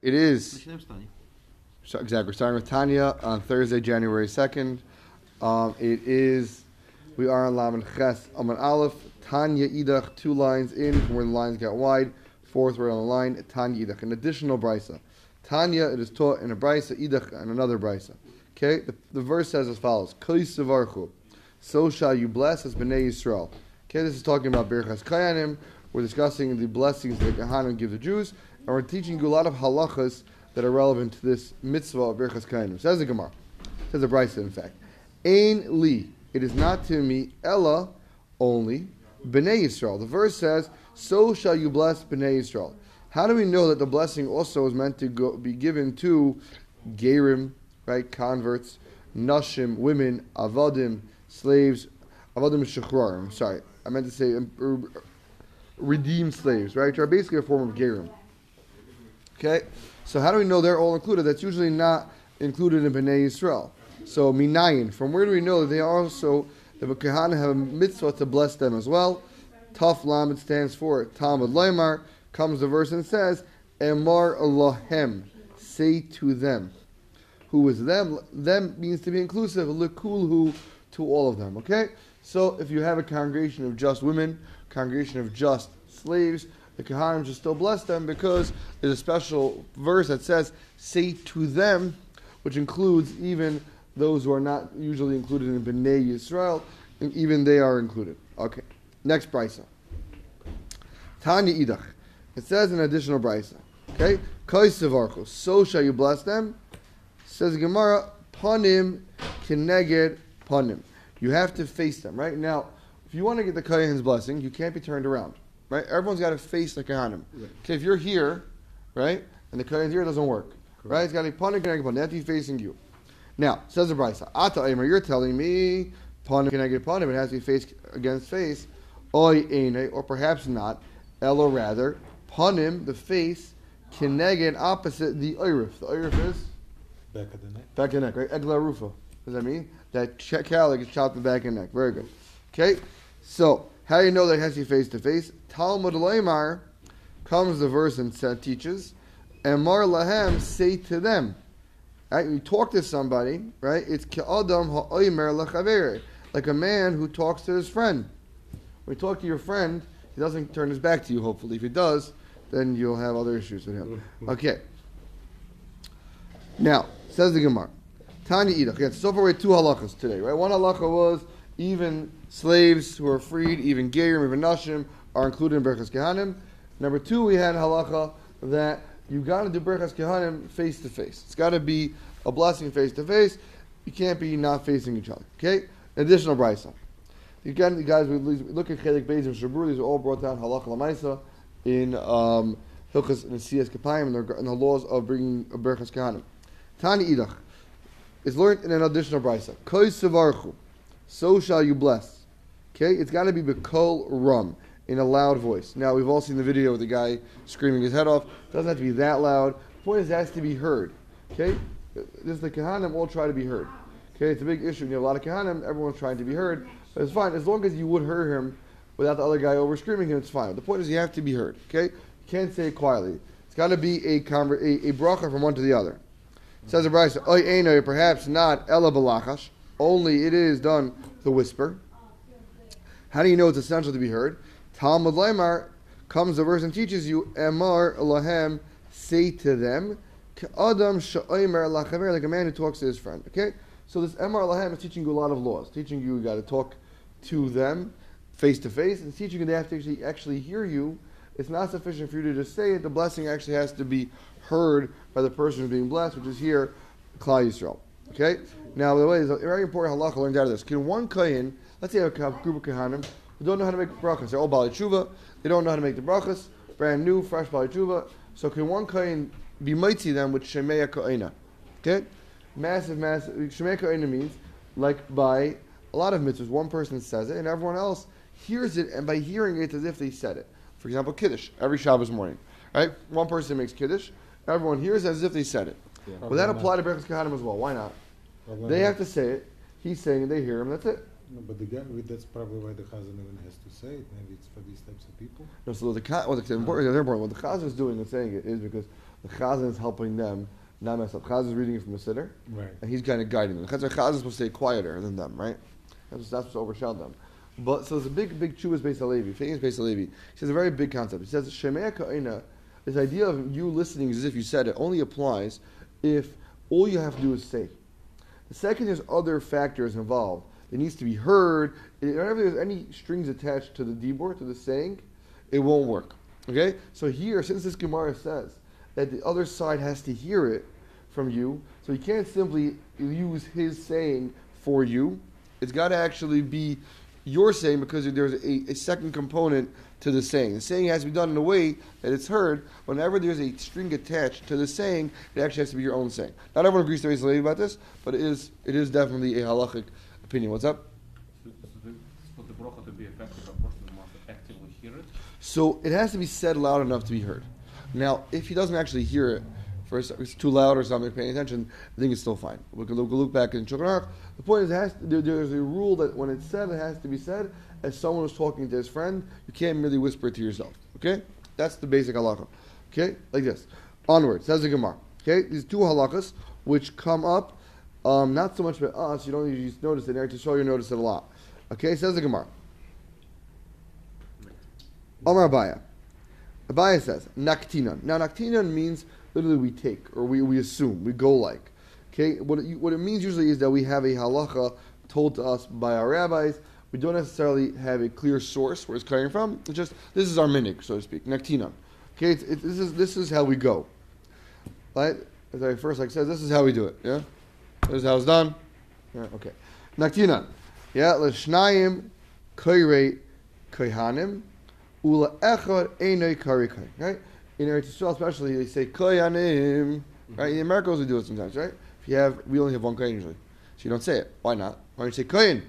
It is exactly. We're starting with Tanya on Thursday, January second. Um, it is we are on Laman Ches Aman Aleph. Tanya Idach, two lines in from where the lines got wide. Fourth word on the line. Tanya Idach, an additional brisa. Tanya, it is taught in a brisa. Idach, and another brisa. Okay, the, the verse says as follows: Kaisavarchu, so shall you bless as Bnei Yisrael. Okay, this is talking about Berchas Kayanim. We're discussing the blessings that Kohanim give the Jews, and we're teaching you a lot of halachas that are relevant to this mitzvah of Berchas Kainim. Says the Gemara, says the Brisa, in fact, Ain li, it is not to me, Ella, only Bnei Yisrael. The verse says, "So shall you bless Bnei Yisrael." How do we know that the blessing also is meant to go, be given to Gerim, right, converts, Nashim, women, Avadim, slaves, Avadim Shechrarim. Sorry, I meant to say um, redeemed slaves, right? Which are basically a form of Gerim. Okay, so how do we know they're all included? That's usually not included in Bnei Yisrael. So minayin, from where do we know that they also the Kahana have a mitzvah to bless them as well? Tough it stands for Talmud Leimar comes the verse and says, Emar Allahem, say to them. Who is them? Them means to be inclusive, likulhu to all of them. Okay? So if you have a congregation of just women, congregation of just slaves, the Kahanim should still bless them because there's a special verse that says, say to them, which includes even those who are not usually included in Bnei Yisrael, and even they are included. Okay. Next brisa. Tanya Idach. It says an additional brisa. Okay? Kaisavarchos. So shall you bless them. Says Gemara, panim kineged panim. You have to face them, right? Now, if you want to get the Kayan's blessing, you can't be turned around, right? Everyone's got to face the Kahanim. Okay, if you're here, right, and the Kayan's here, it doesn't work, right? It's got to be panim kineged panim. They have to be facing you. Now, says the Brisa, Ata Eimer, you're telling me panim kineged panim, it has to be face against face, oy ene, or perhaps not, elo rather, panim, the face, kineged opposite the oirif. The oirif is Back of the neck. back of the neck, right? Egla rufa. What does that mean? That ch- cow that gets chopped in the back of the neck. Very good. Okay, so how do you know that to face to face? Talmud Leimar comes the verse and teaches, Mar lahem, say to them. Right? You talk to somebody, right? It's ka'adam ha'oimer lachavere, like a man who talks to his friend. When you talk to your friend, he doesn't turn his back to you. Hopefully, if he does, then you'll have other issues with him. Mm-hmm. Okay. Now, says the Gemara. Tanya Idach. Yes, so far we had two halachas today, right? One halacha was even slaves who are freed, even Gerim, even Nashim, are included in Berchas Kehanim. Number two, we had halacha that you've got to do Berchas Kehanim face to face. It's got to be a blessing face to face. You can't be not facing each other. Okay? Additional brisa. Again, the guys, we look at Chelik Beis and Shabur. These are all brought down halacha lamaisa in um, Hilchas and Siyas Kapayim and the, laws of bringing a Berchas Kehanim. Tani Idach is learned in an additional brisa. Koi sevarchu, so shall you bless. Okay, it's got to be bekol rum in a loud voice. Now we've all seen the video with the guy screaming his head off. doesn't have to be that loud. The point is, it has to be heard. Okay, this is the kahanim all try to be heard. Okay, it's a big issue. You have a lot of kahanim. Everyone's trying to be heard. But it's fine as long as you would hear him without the other guy over screaming him. It's fine. The point is, you have to be heard. Okay, you can't say it quietly. It's got to be a, conver- a a bracha from one to the other. Says the Eino, perhaps not Ella Balachash, only it is done the whisper. How do you know it's essential to be heard? Talmud Leimar comes the verse and teaches you, Emar Lahem, say to them, Adam Sha'omer Lachaver, like a man who talks to his friend. Okay? So this Emar Lahem is teaching you a lot of laws, teaching you you got to talk to them face to face, and teaching you they have to actually, actually hear you. It's not sufficient for you to just say it. The blessing actually has to be heard by the person who's being blessed, which is here, Klal Yisrael. Okay? Now, by the way, there's a very important halacha learned out of this. Can one kohen, let's say a group of kohanim, who don't know how to make brachas, they're all bali tshuva, they don't know how to make the brachas, brand new, fresh bali tshuva. So can one kohen be mighty them with shemeya kohena? Okay? Massive, massive. Shemeya kohena means, like by a lot of mitzvahs, one person says it and everyone else hears it, and by hearing it, it's as if they said it. For example, Kiddush, every Shabbos morning. Right? One person makes Kiddush, everyone hears it as if they said it. Yeah. Would that apply to Berachas Kahanim as well? Why not? They have to say it. He's saying it, they hear him, that's it. No, but the guy, that's probably why the Chazan even has to say it. Maybe it's for these types of people. No, so the, well, the important, uh-huh. the important, what the Chazan is doing and saying it is because the chazan is helping them not mess up. Chazan is reading it from the siddur, Right. and he's kind of guiding them. The chazan is supposed to stay quieter than them, right? That's, that's what's to overshadow them. But so it's a big, big chuvas Beis HaLevi, famous Beis HaLevi. He says a very big concept. He says shemea ka'ina. This idea of you listening as if you said it only applies if all you have to do is say. The second, is other factors involved. It needs to be heard. Whenever there's any strings attached to the dibor, to the saying, it won't work. Okay? So here, since this Gemara says that the other side has to hear it from you, so you can't simply use his saying for you. It's got to actually be your saying because there's a, a second component to the saying. The saying has to be done in a way that it's heard. Whenever there's a string attached to the saying, it actually has to be your own saying. Not everyone agrees to Levi about this, but it is it is definitely a halachic opinion. What's up? So, so for the bracha to be effective, a person must actively hear it. So it has to be said loud enough to be heard. Now, if he doesn't actually hear it, first it's too loud or something, paying attention, I think it's still fine. We can look, look back in Shulchan. The point is, it has to, there, there's a rule that when it's said, it has to be said as someone who's talking to his friend. You can't merely whisper it to yourself. Okay, that's the basic halacha. Okay, like this. Onward says the Gemara. Okay, these two halachas which come up, um, not so much by us. You don't usually notice it. There to show you notice it a lot. Okay, says the Gemara. Omar Abaya. Abaya says, Naktinan. Now, Naktinan means literally we take, or we, we assume, we go like. Okay, what it, what it means usually is that we have a halacha told to us by our rabbis. We don't necessarily have a clear source where it's coming from. It's just, this is our minig, so to speak, Naktinan. Okay, it's, this, is, this is how we go. Right? As I first like says, this is how we do it. Yeah? This is how it's done. Yeah, okay. Naktinan. Yeah, l'shnayim koyrei koyhanim ula echad einay karikai. Right? In Eretz Yisrael, especially, they say koyanim. Right? In America, we do it sometimes, right? If you have, we only have one kohen usually, so you don't say it. Why not? Why don't you say kohen?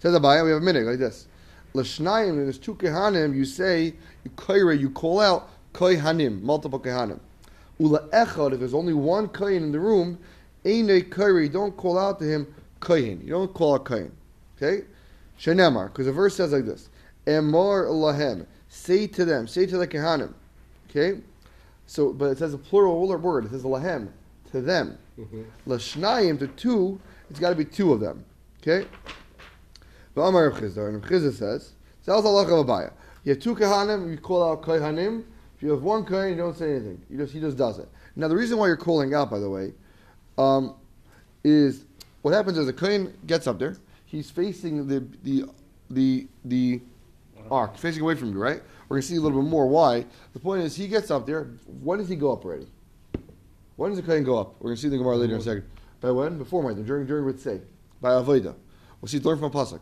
Says Abaya, we have a minute like this. L'shnayim, there's two kehanim, you say you koyre, you call out koyhanim, multiple kehanim. Ula echad, if there's only one kohen in the room, koyre, you don't call out to him kohen. You don't call out kohen. Okay? Shenemar, because the verse says like this: Emor lahem, say to them, say to the kehanim. Okay, so but it says a plural word. It says lahem to them. Mm-hmm. Lashnayim to two. It's got to be two of them. Okay. But Amar Rav Chisda, and Rav Chisda says, "Sales Allah of Abaya. You have two kehanim. You call out kehanim. If you have one kohen, you don't say anything. You just he just does it. Now the reason why you're calling out, by the way, um, is what happens is the kohen gets up there. He's facing the the the the ark, facing away from you, right? We're gonna see a little bit more why. The point is, he gets up there. When does he go up already? When does the kohen go up? We're gonna see the Gemara later in a second. By when? Before my during during Ritzay. By Avodah. We'll see learn from a Pasuk.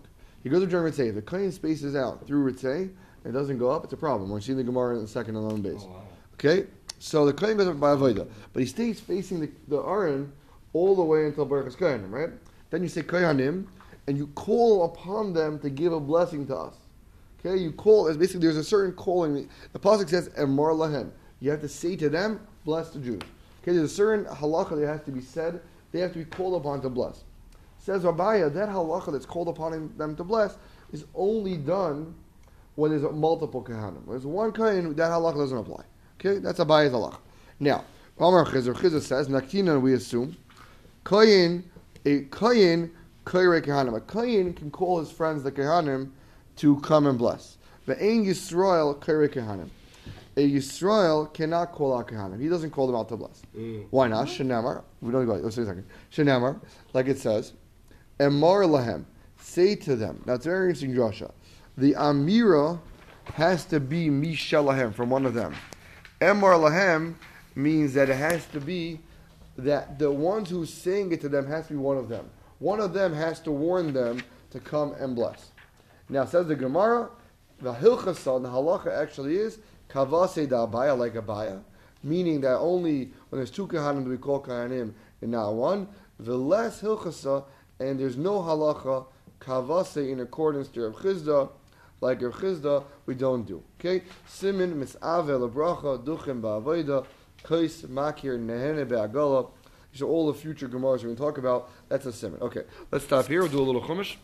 He goes up during Ritzay. If the kohen spaces out through Ritzay and it doesn't go up, it's a problem. We're seeing the Gemara in the second on the base. Oh, wow. Okay, so the kohen goes up by avoda, but he stays facing the, the aron all the way until Baruch Kohanim, right? Then you say kohanim, and you call upon them to give a blessing to us. Okay, you call. It's basically there's a certain calling. The pasuk says emar lahem. You have to say to them, bless the Jews. Okay, there's a certain halacha that has to be said. They have to be called upon to bless. Says Rabbiya, that halacha that's called upon them to bless is only done when there's multiple kahanim. When there's one kahan, that halacha doesn't apply. Okay, that's Abaya's halacha. Now, Amar Chizr, Chizr says, Naktina, we assume, kayin, a kayin, kayrei kahanim. A kayin can call his friends, the kahanim, to come and bless. The Ein Yisrael, kayrei kahanim. A Yisrael cannot call out kahanim. He doesn't call them out to bless. Mm. Why not? Shenamar. We don't go. Let's wait a second. Shenamar, like it says, Emar lahem. Say to them. Now it's very interesting Joshua. The Amira has to be Mishalahem from one of them. Emar lahem means that it has to be that the ones who's saying it to them has to be one of them. One of them has to warn them to come and bless. Now says the Gemara, the Hilchasa, the halacha actually is kavase da abaya like abaya, meaning that only when there's two kahanim we call kahanim and not one. The less Hilchasa, and there's no halacha kavase in accordance to Rav Chisda, like Rav Chisda, we don't do. Okay, simin misave lebracha duchem ba'avoida kais makir nehene be'agala. These are all the future gemaras we're going to talk about. That's a simin. Okay, let's stop here. We'll do a little chumash.